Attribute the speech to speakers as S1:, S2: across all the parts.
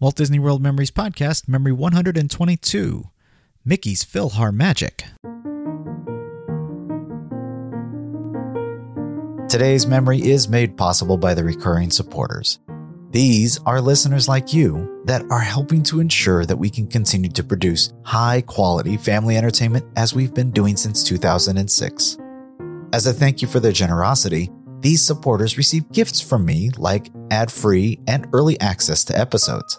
S1: Walt Disney World Memories Podcast, Memory 122 Mickey's PhilharMagic. Today's memory is made possible by the recurring supporters. These are listeners like you that are helping to ensure that we can continue to produce high quality family entertainment as we've been doing since 2006. As a thank you for their generosity, these supporters receive gifts from me like ad free and early access to episodes.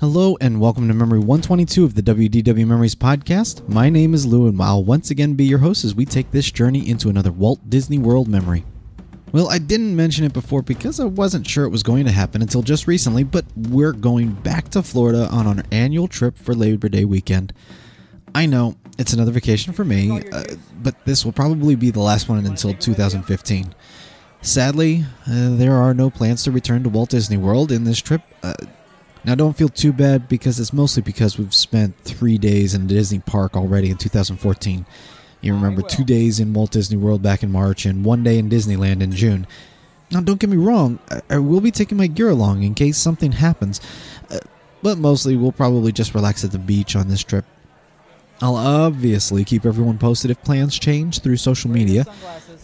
S1: Hello and welcome to Memory 122 of the WDW Memories podcast. My name is Lou and I'll once again be your host as we take this journey into another Walt Disney World memory. Well, I didn't mention it before because I wasn't sure it was going to happen until just recently, but we're going back to Florida on our annual trip for Labor Day weekend. I know it's another vacation for me, uh, but this will probably be the last one until 2015. Sadly, uh, there are no plans to return to Walt Disney World in this trip. Uh, now, don't feel too bad because it's mostly because we've spent three days in Disney Park already in 2014. You remember two days in Walt Disney World back in March and one day in Disneyland in June. Now, don't get me wrong, I, I will be taking my gear along in case something happens, uh, but mostly we'll probably just relax at the beach on this trip. I'll obviously keep everyone posted if plans change through social media,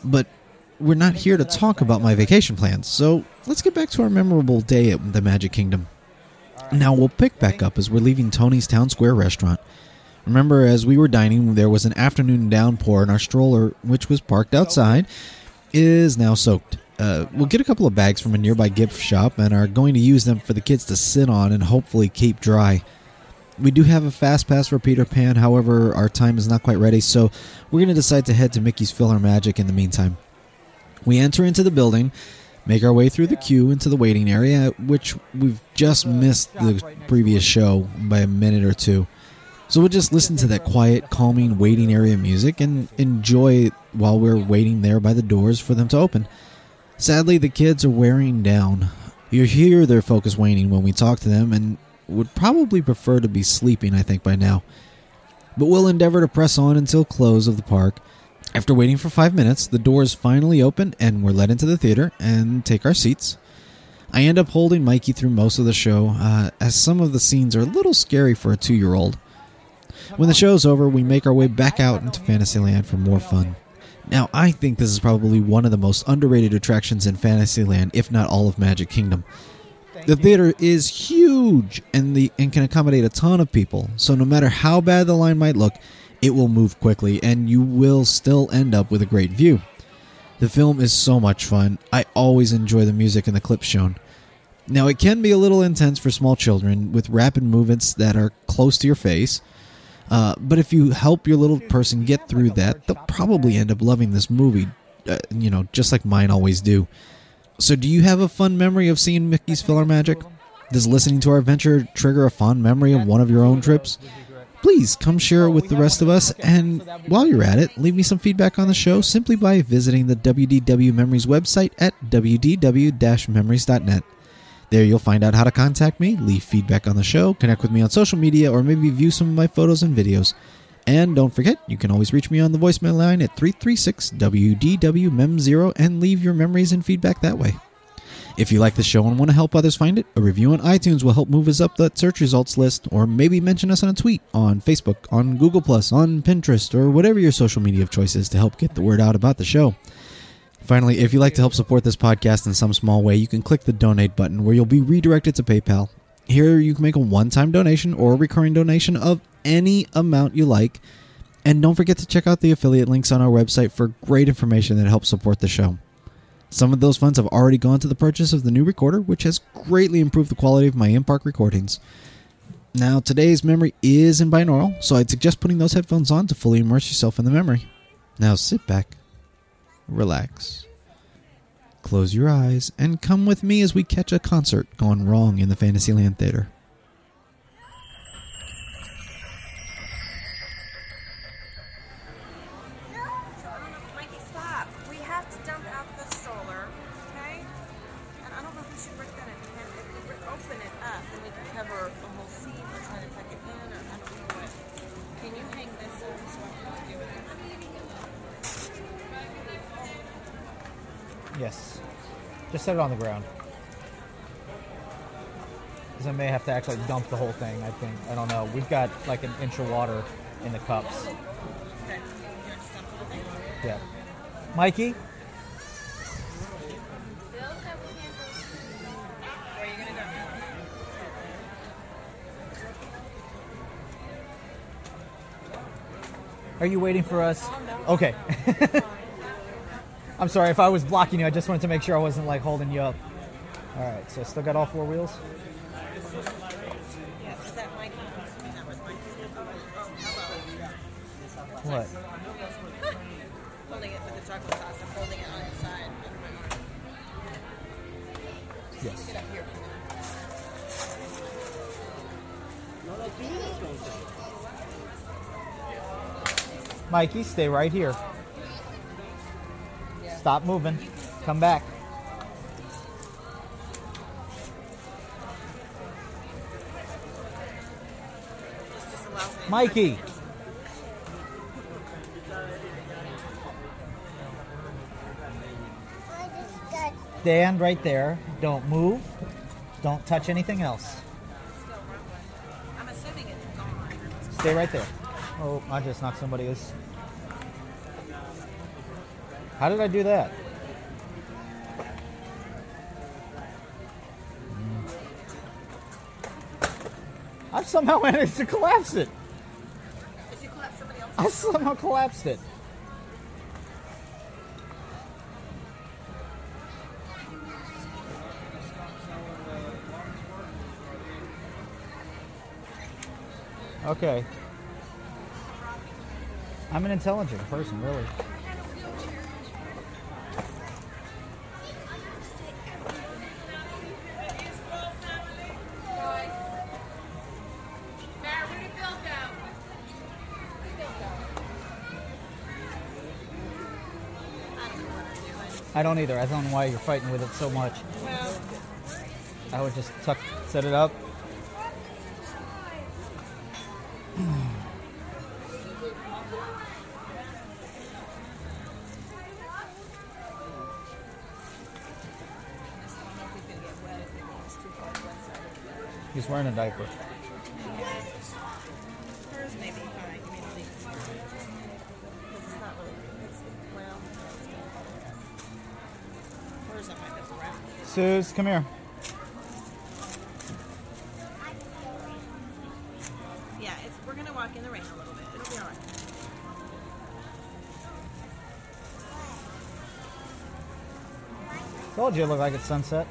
S1: but we're not here to talk about my vacation plans, so let's get back to our memorable day at the Magic Kingdom. Now we'll pick back up as we're leaving Tony's Town Square restaurant. Remember, as we were dining, there was an afternoon downpour, and our stroller, which was parked outside, is now soaked. Uh, we'll get a couple of bags from a nearby gift shop and are going to use them for the kids to sit on and hopefully keep dry. We do have a fast pass for Peter Pan, however, our time is not quite ready, so we're going to decide to head to Mickey's PhilharMagic in the meantime. We enter into the building make our way through the queue into the waiting area, which we've just missed the previous show by a minute or two. So we'll just listen to that quiet, calming waiting area music and enjoy it while we're waiting there by the doors for them to open. Sadly, the kids are wearing down. You hear their focus waning when we talk to them and would probably prefer to be sleeping, I think, by now. But we'll endeavor to press on until close of the park after waiting for five minutes, the doors finally open and we're let into the theater and take our seats. I end up holding Mikey through most of the show, uh, as some of the scenes are a little scary for a two year old. When the show's over, we make our way back out into Fantasyland for more fun. Now, I think this is probably one of the most underrated attractions in Fantasyland, if not all of Magic Kingdom. The theater is huge and the and can accommodate a ton of people. So no matter how bad the line might look, it will move quickly and you will still end up with a great view. The film is so much fun. I always enjoy the music and the clips shown. Now, it can be a little intense for small children with rapid movements that are close to your face. Uh, but if you help your little person get through that, they'll probably end up loving this movie, uh, you know, just like mine always do. So, do you have a fun memory of seeing Mickey's PhilharMagic? Does listening to our adventure trigger a fond memory of one of your own trips? Please come share it with the rest of us. And while you're at it, leave me some feedback on the show simply by visiting the WDW Memories website at wdw memories.net. There you'll find out how to contact me, leave feedback on the show, connect with me on social media, or maybe view some of my photos and videos. And don't forget, you can always reach me on the voicemail line at 336 WDW MEM0 and leave your memories and feedback that way. If you like the show and want to help others find it, a review on iTunes will help move us up that search results list, or maybe mention us on a tweet on Facebook, on Google, on Pinterest, or whatever your social media of choice is to help get the word out about the show. Finally, if you'd like to help support this podcast in some small way, you can click the donate button where you'll be redirected to PayPal. Here, you can make a one time donation or a recurring donation of any amount you like. And don't forget to check out the affiliate links on our website for great information that helps support the show. Some of those funds have already gone to the purchase of the new recorder, which has greatly improved the quality of my in park recordings. Now, today's memory is in binaural, so I'd suggest putting those headphones on to fully immerse yourself in the memory. Now, sit back relax. Close your eyes and come with me as we catch a concert gone wrong in the Fantasyland Theater.
S2: Yes. Just set it on the ground. Because I may have to actually dump the whole thing, I think. I don't know. We've got like an inch of water in the cups.
S3: Okay. You want to dump the whole thing?
S2: Yeah. Mikey?
S3: Are you gonna go?
S2: Are you waiting for us? Oh, okay. I'm sorry if I was blocking you. I just wanted to make sure I wasn't like holding you up. All right. So still got all four wheels. What?
S3: Holding it with the chocolate sauce. I'm holding it on its side under my arm.
S2: Yes. Mikey, stay right here. Stop moving. Come back.
S3: This just allows me.
S2: Mikey. Stand right there. Don't move. Don't touch anything else.
S3: I'm assuming it's gone.
S2: Stay right there. Oh, I just knocked somebody else. How did I do that? I somehow managed to collapse it.
S3: Did you collapse?
S2: I somehow collapsed it. Okay. I'm an intelligent person, really. I don't either. I don't know why you're fighting with it so much. I would just tuck, set it up.
S3: He's
S2: wearing a
S3: wet
S2: Suze, come here.
S3: Yeah, we're going to walk in the rain a little bit.
S2: Told you it looked like it's sunset.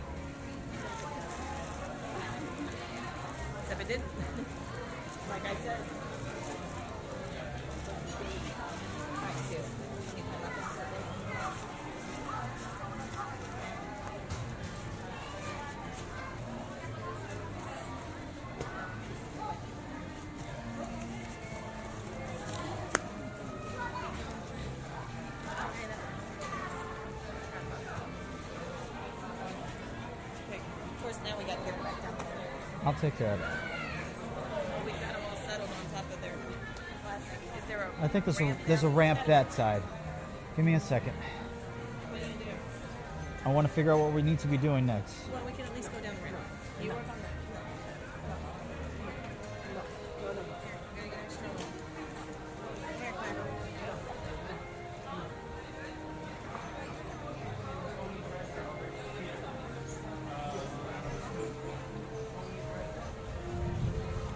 S3: Is there a
S2: I think there's a
S3: ramp
S2: there's a ramp that side. Give me a second.
S3: What are you gonna do?
S2: I want to figure out what we need to be doing next.
S3: Well, we can at least go down the ramp. You work on that.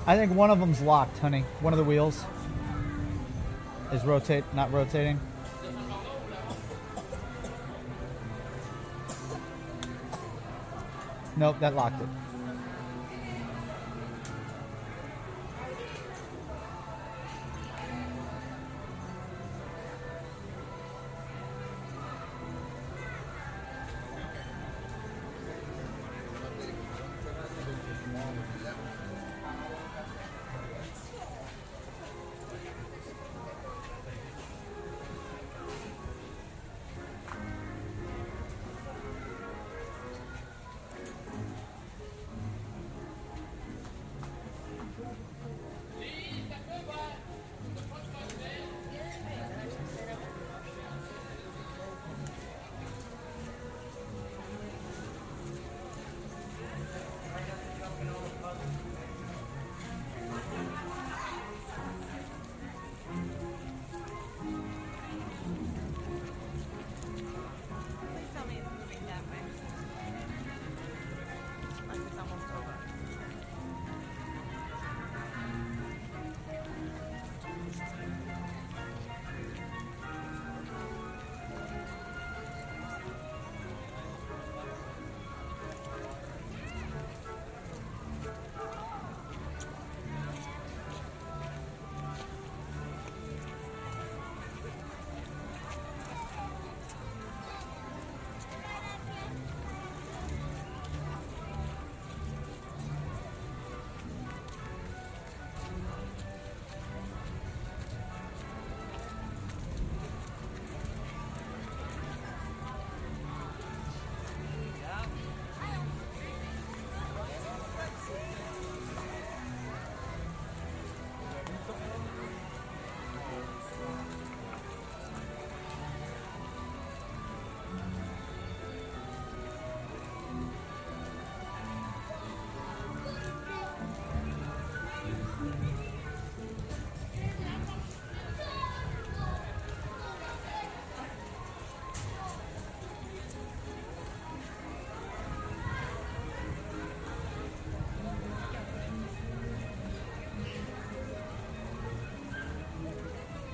S2: I think one of them's locked, honey. One of the wheels is rotate, not rotating. Nope, that locked it.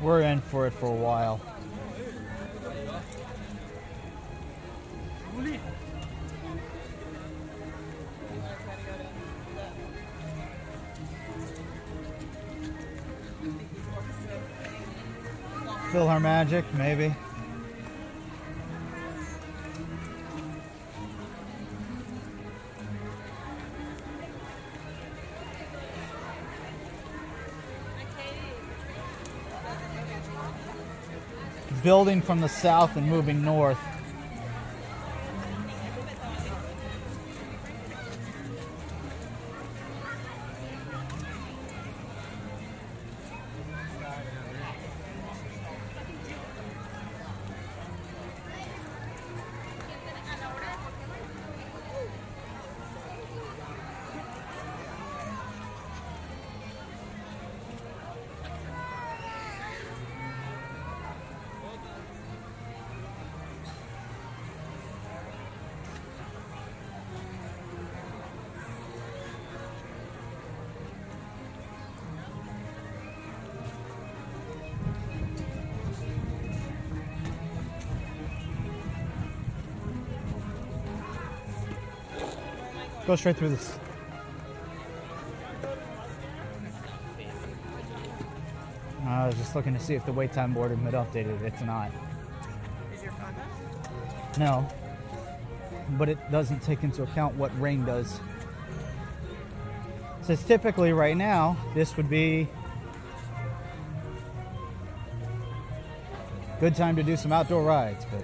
S2: We're in for it for a while. PhilharMagic, maybe. Building from the south and moving north. Go straight through this. I was just looking to see if the wait time board had been updated. It's not.
S3: Is your phone up?
S2: No. But it doesn't take into account what rain does. Says typically right now, this would be good time to do some outdoor rides, but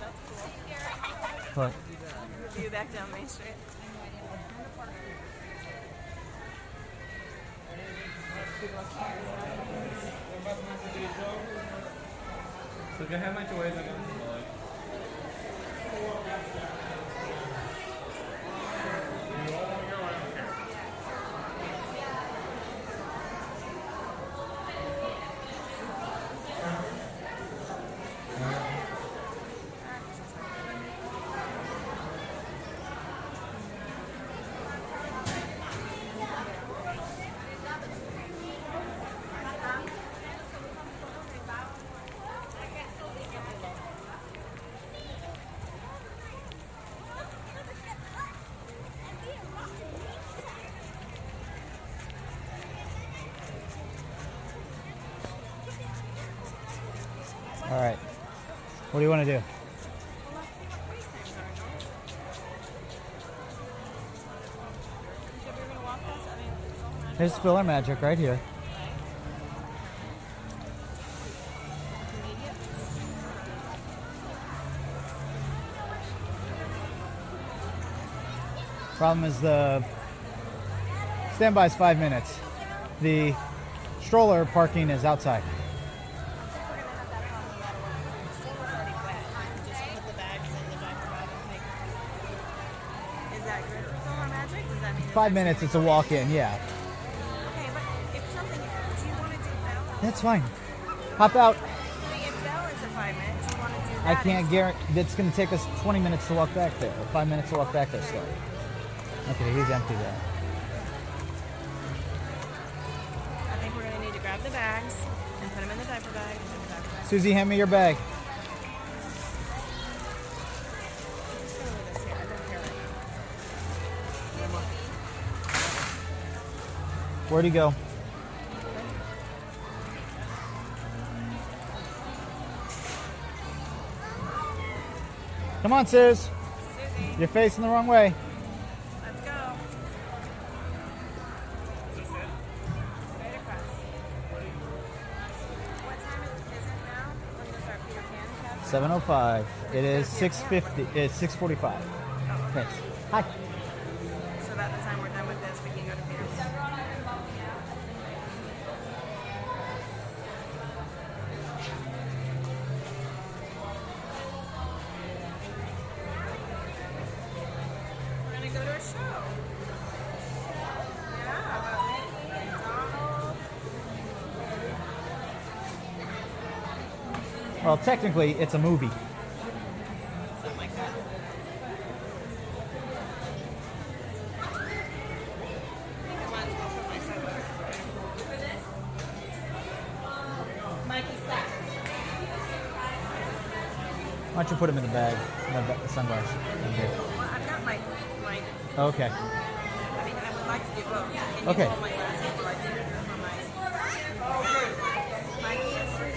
S3: That's cool.
S2: But
S3: View back down Main Street.
S4: So can I have my toys and
S2: what do you want to do?
S3: You said we were gonna walk past. I mean, it's all around.
S2: Here's PhilharMagic right here. Problem is the standby is five minutes. The stroller parking is outside.
S3: Is that good for Solar Magic? Does that mean it's
S2: Five minutes, it's a walk in, yeah.
S3: Okay, but if something, do you want to do Bell?
S2: That's fine. Hop out.
S3: I if Bell is a five minutes, you want to do that?
S2: I can't guarantee it's going to take us 20 minutes to walk back there, or five minutes to walk back there still. Okay, he's empty there.
S3: I think we're gonna need to grab the bags and put them in the diaper bag and put the diaper bag.
S2: Susie, hand me your bag. Where'd he go? Come on, Suze.
S3: Susie,
S2: You're facing the wrong way.
S3: let's go. Straight across. What time is, is it now? When does our Peter Pan cast?
S2: 705. It is 650. It's 645. Thanks. Hi. Technically, it's a movie. Why don't you put him in the bag? The, the sunglasses. Okay.
S3: Well, I've got my, my,
S2: Okay.
S3: I mean, I would like to both.
S2: Okay.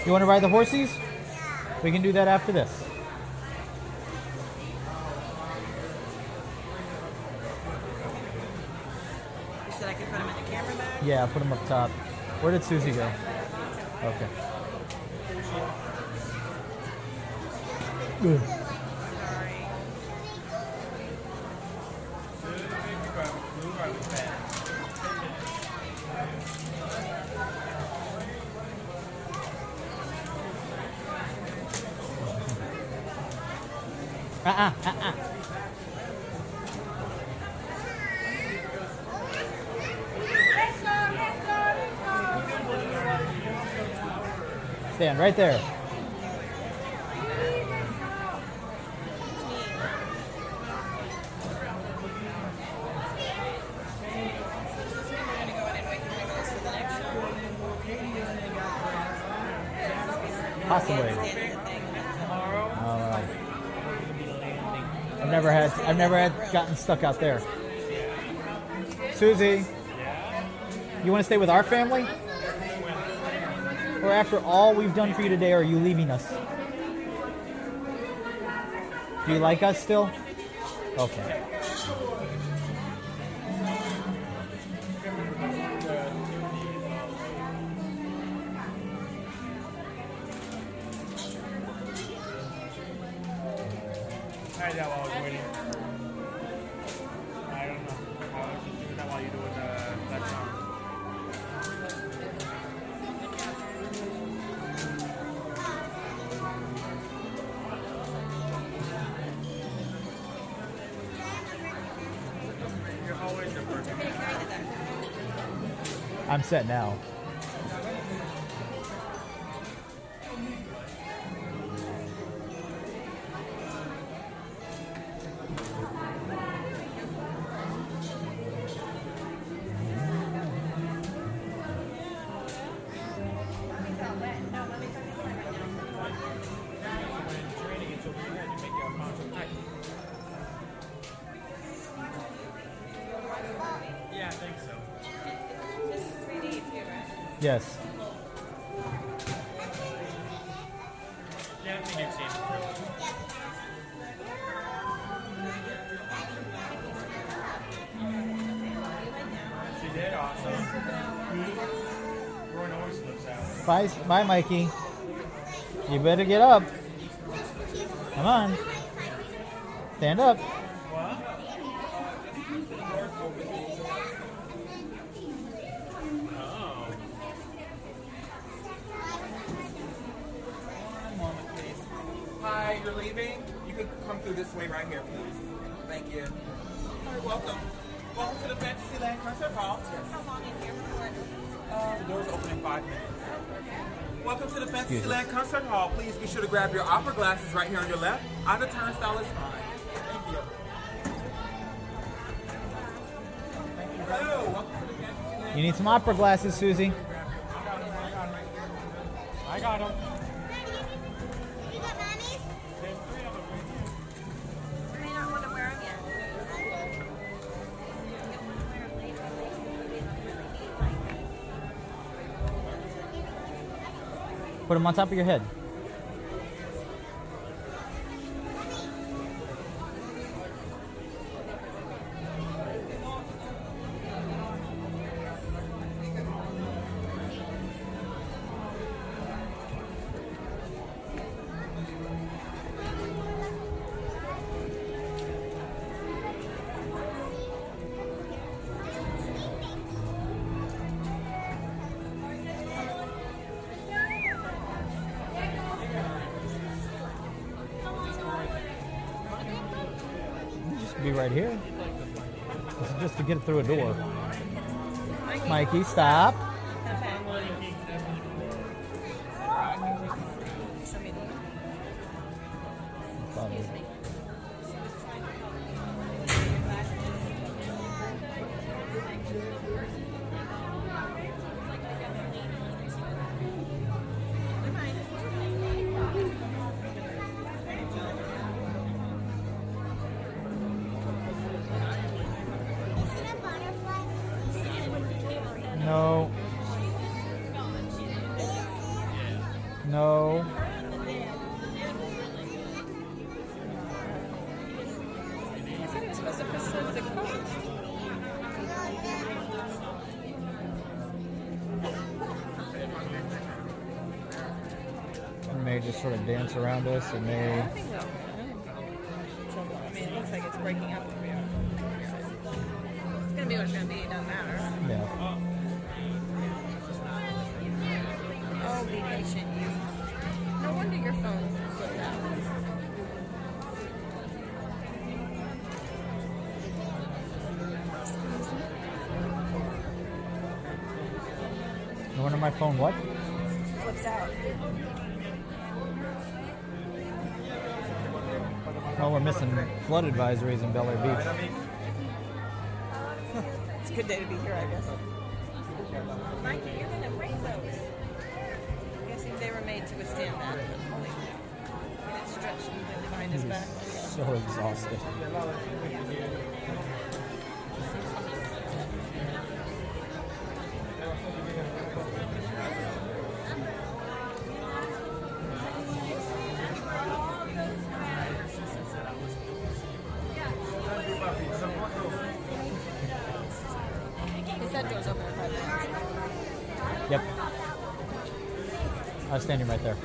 S2: You want to ride the horsies? We can do that after this.
S3: You said I could put in the camera bag?
S4: Yeah, put them up top. Where did Susie go? Okay. Good. Stand right there. Possibly. Uh, I've never had gotten stuck out there. Susie, you want to stay with our family? Or after all we've done for you today, are you leaving us? Do you like us still? Okay. I'm set now. Mikey. You better get up. Come on. Stand up.
S5: Hi, you're leaving? You can come through this way right here, please. Thank you. All right, welcome. Welcome to the Fantasyland Concert Hall.
S3: How long in here before it
S5: Uh, the doors open in five minutes. Welcome to the Fantasyland Concert Hall. Please be sure to grab your opera glasses right here on your left. Either turnstile is fine. Thank you. Hello, welcome to the Fantasyland.
S4: You need some opera glasses, Susie.
S6: I got him.
S3: You
S4: Put them on top of your head. This is just to get through a door. Mikey, stop.
S3: It
S2: may.
S3: I think so. So, I mean, it looks like it's breaking up over here. It's gonna be what it's gonna be. It doesn't matter.
S2: Yeah.
S3: Oh, be patient, you. No wonder your phone flipped out.
S2: No wonder my phone. What?
S3: Flips out.
S2: Oh, we're missing flood advisories in Belleair Beach.
S3: It's a good day to be here, I guess. Mikey, you're gonna break those. I'm guessing they were made to withstand that. Holy cow. And it's stretched completely behind his back.
S2: So exhausted. Standing right there.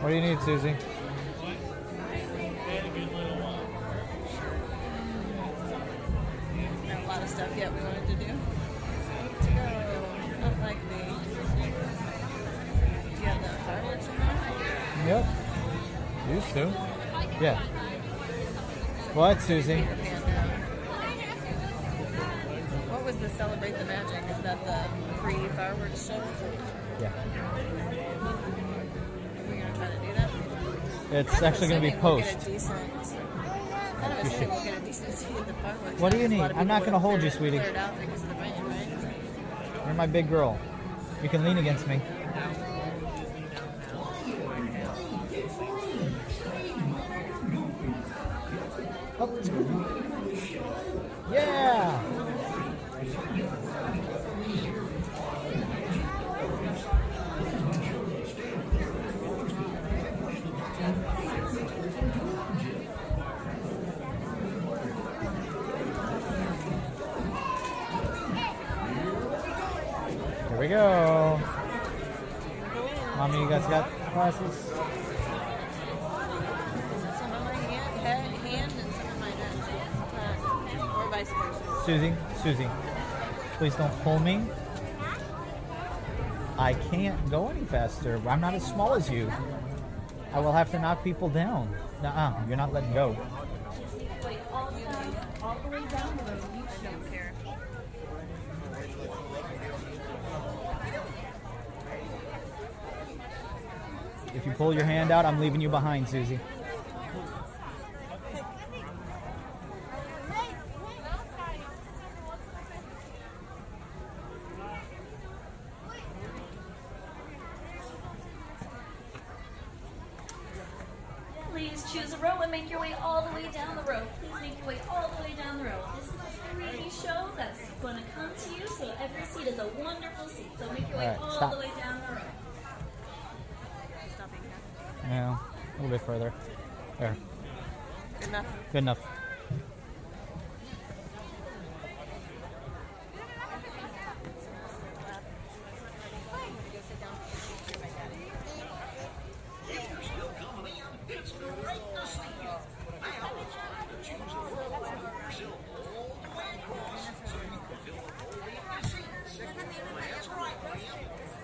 S2: What do you need, Susie?
S3: Got a lot of stuff yet we wanted to do. To go. Not like the. Do you have the fireworks in there?
S2: Yep. Used to. Yeah. What, Susie?
S3: Your hand down. What was the celebrate the magic? Is that the pre fireworks show?
S2: Yeah. It's actually going to be post.
S3: get a decent. Kind of assuming we'll get a decent seat at the fireworks.
S2: What do you
S3: because a lot
S2: need? I'm not gonna hold you, sweetie.
S3: Cleared out because of the rain, right?
S2: You're my big girl. You can lean against me.
S3: Vice versa.
S2: Susie, Susie, please don't pull me. I can't go any faster. I'm not as small as you. I will have to knock people down. Nuh-uh, you're not letting go. If you pull your hand out, I'm leaving you behind, Susie.
S7: Please choose a row and make your way all the way down the row. Please make your way all the way down the row. This is a 3D show that's going to come to you, so every seat is a wonderful seat. So make your way
S2: All right,
S7: all
S2: stop.
S7: the way down the row.
S3: Stop being here.
S2: Yeah, a little bit further. There,
S3: Good enough.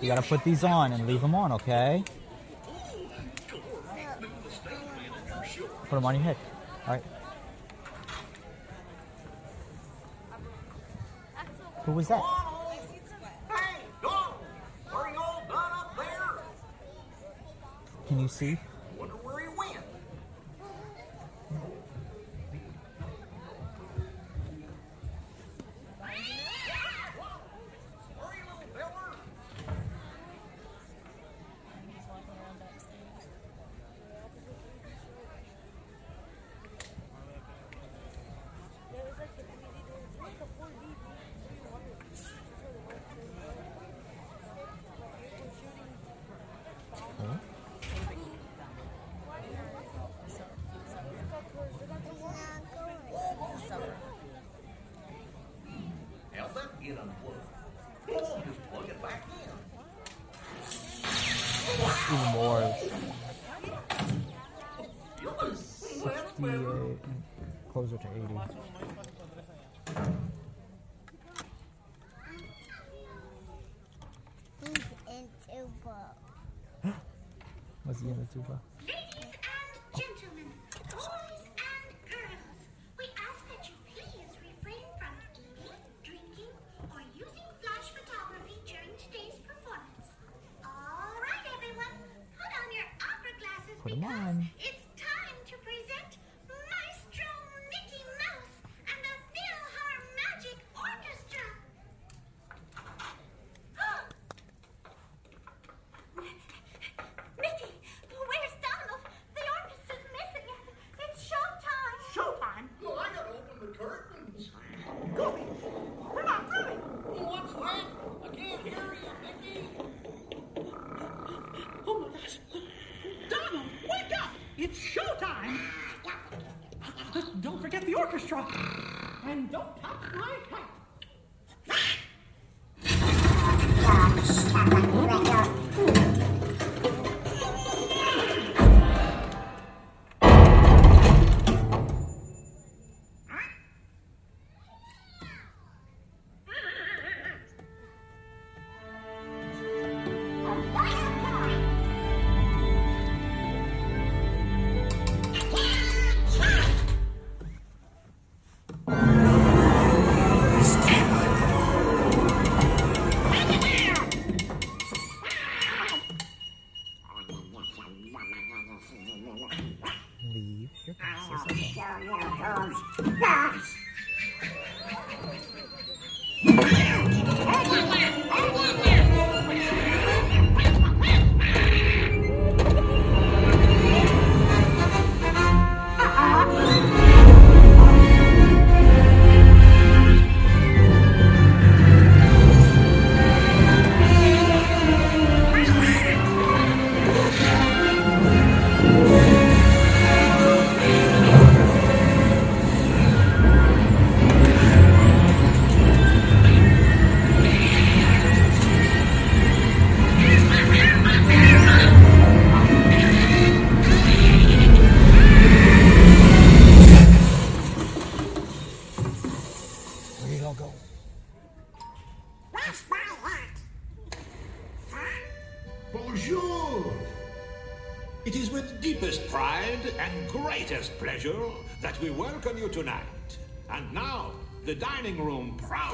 S2: You gotta put these on and leave them on, okay? Put them on your head. All right. Who was that?
S8: Hey, Donald! Are you all done up there?
S2: Can you see?
S9: on.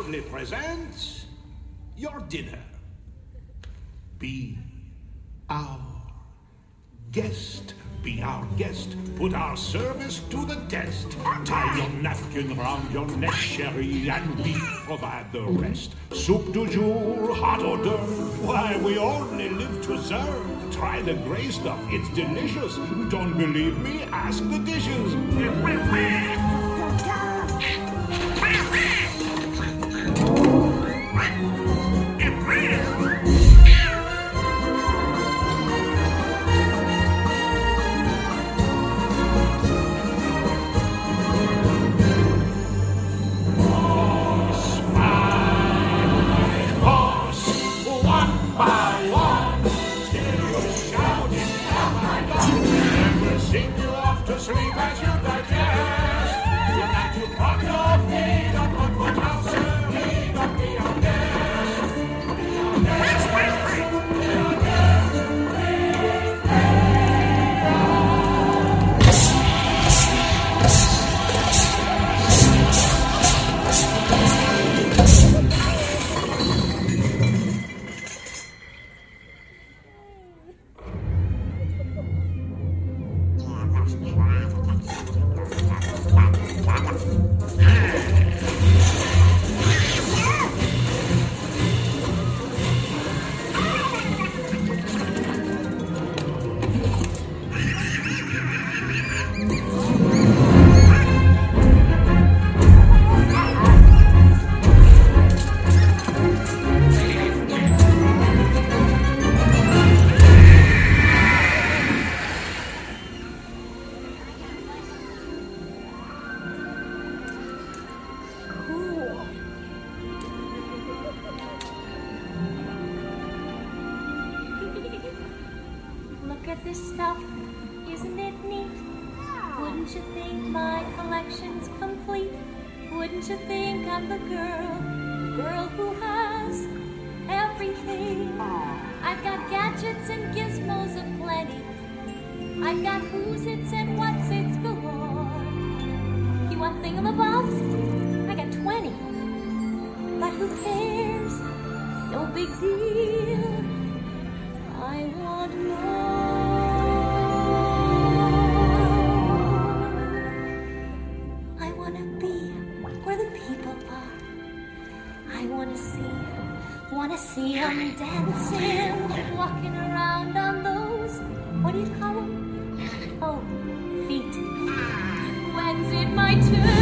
S8: proudly presents your dinner. Be our guest. Be our guest. Put our service to the test. Tie your napkin round your neck, chérie, and we provide the rest. Soup du jour, hot hors d'oeuvre. Why, we only live to serve. Try the gray stuff, it's delicious. Don't believe me? Ask the dishes.
S7: I turn?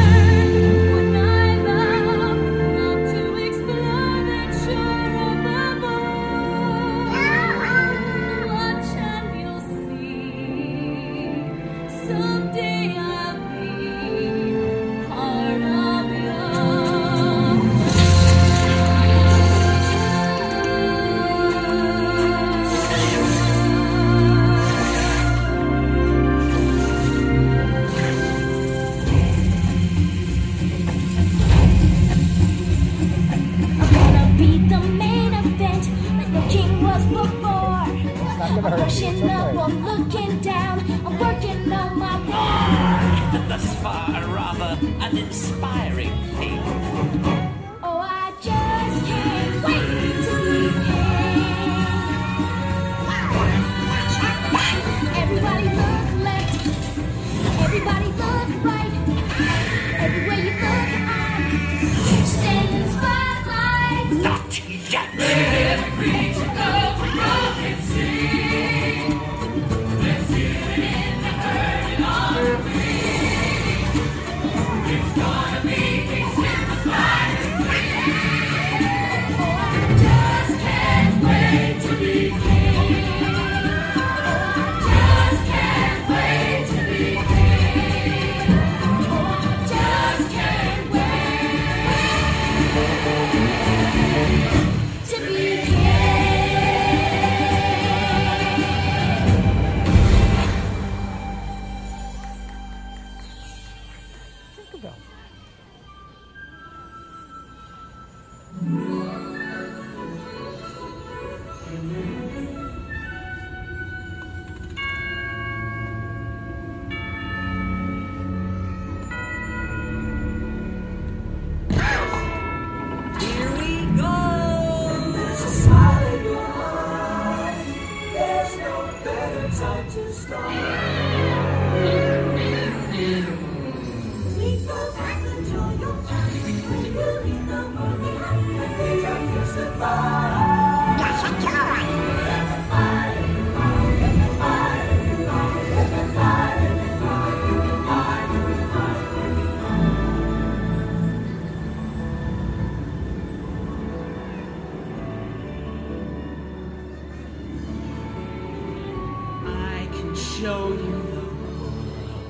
S10: show you the world,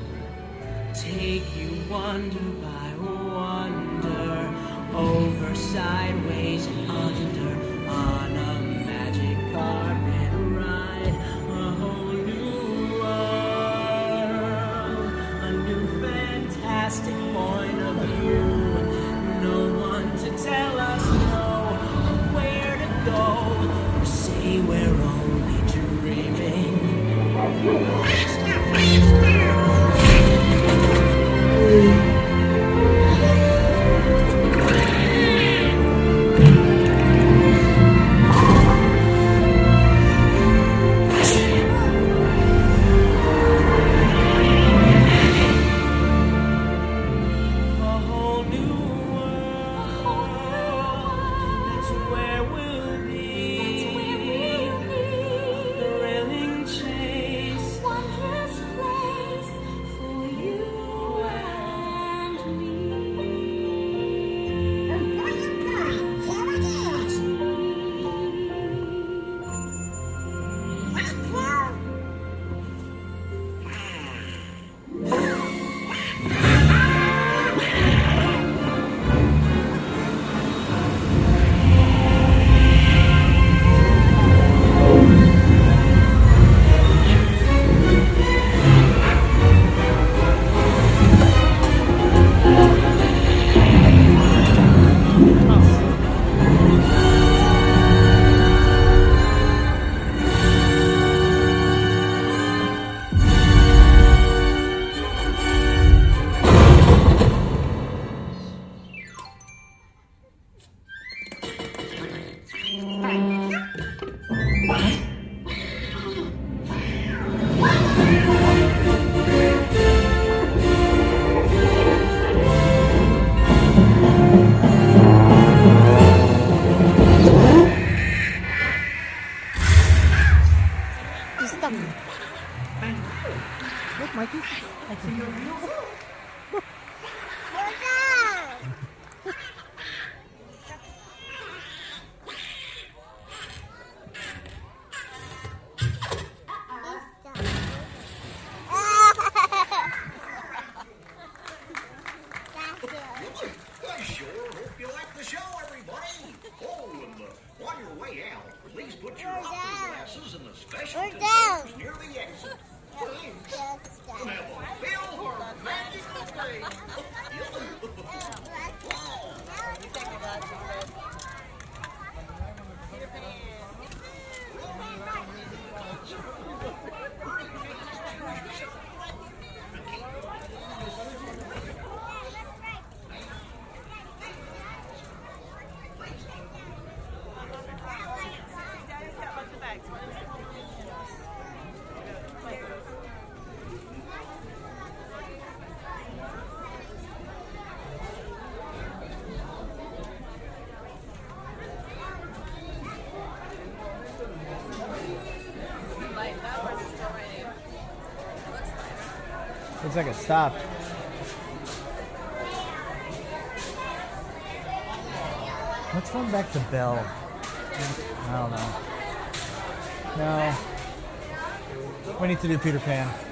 S10: take you wonder by wonder, over, sideways, and under, on a magic carpet. We're
S11: containers near the exit. Thanks. Have or magical day.
S2: Like it stopped. Let's run back to Bell. I don't know. No. We need to do Peter Pan.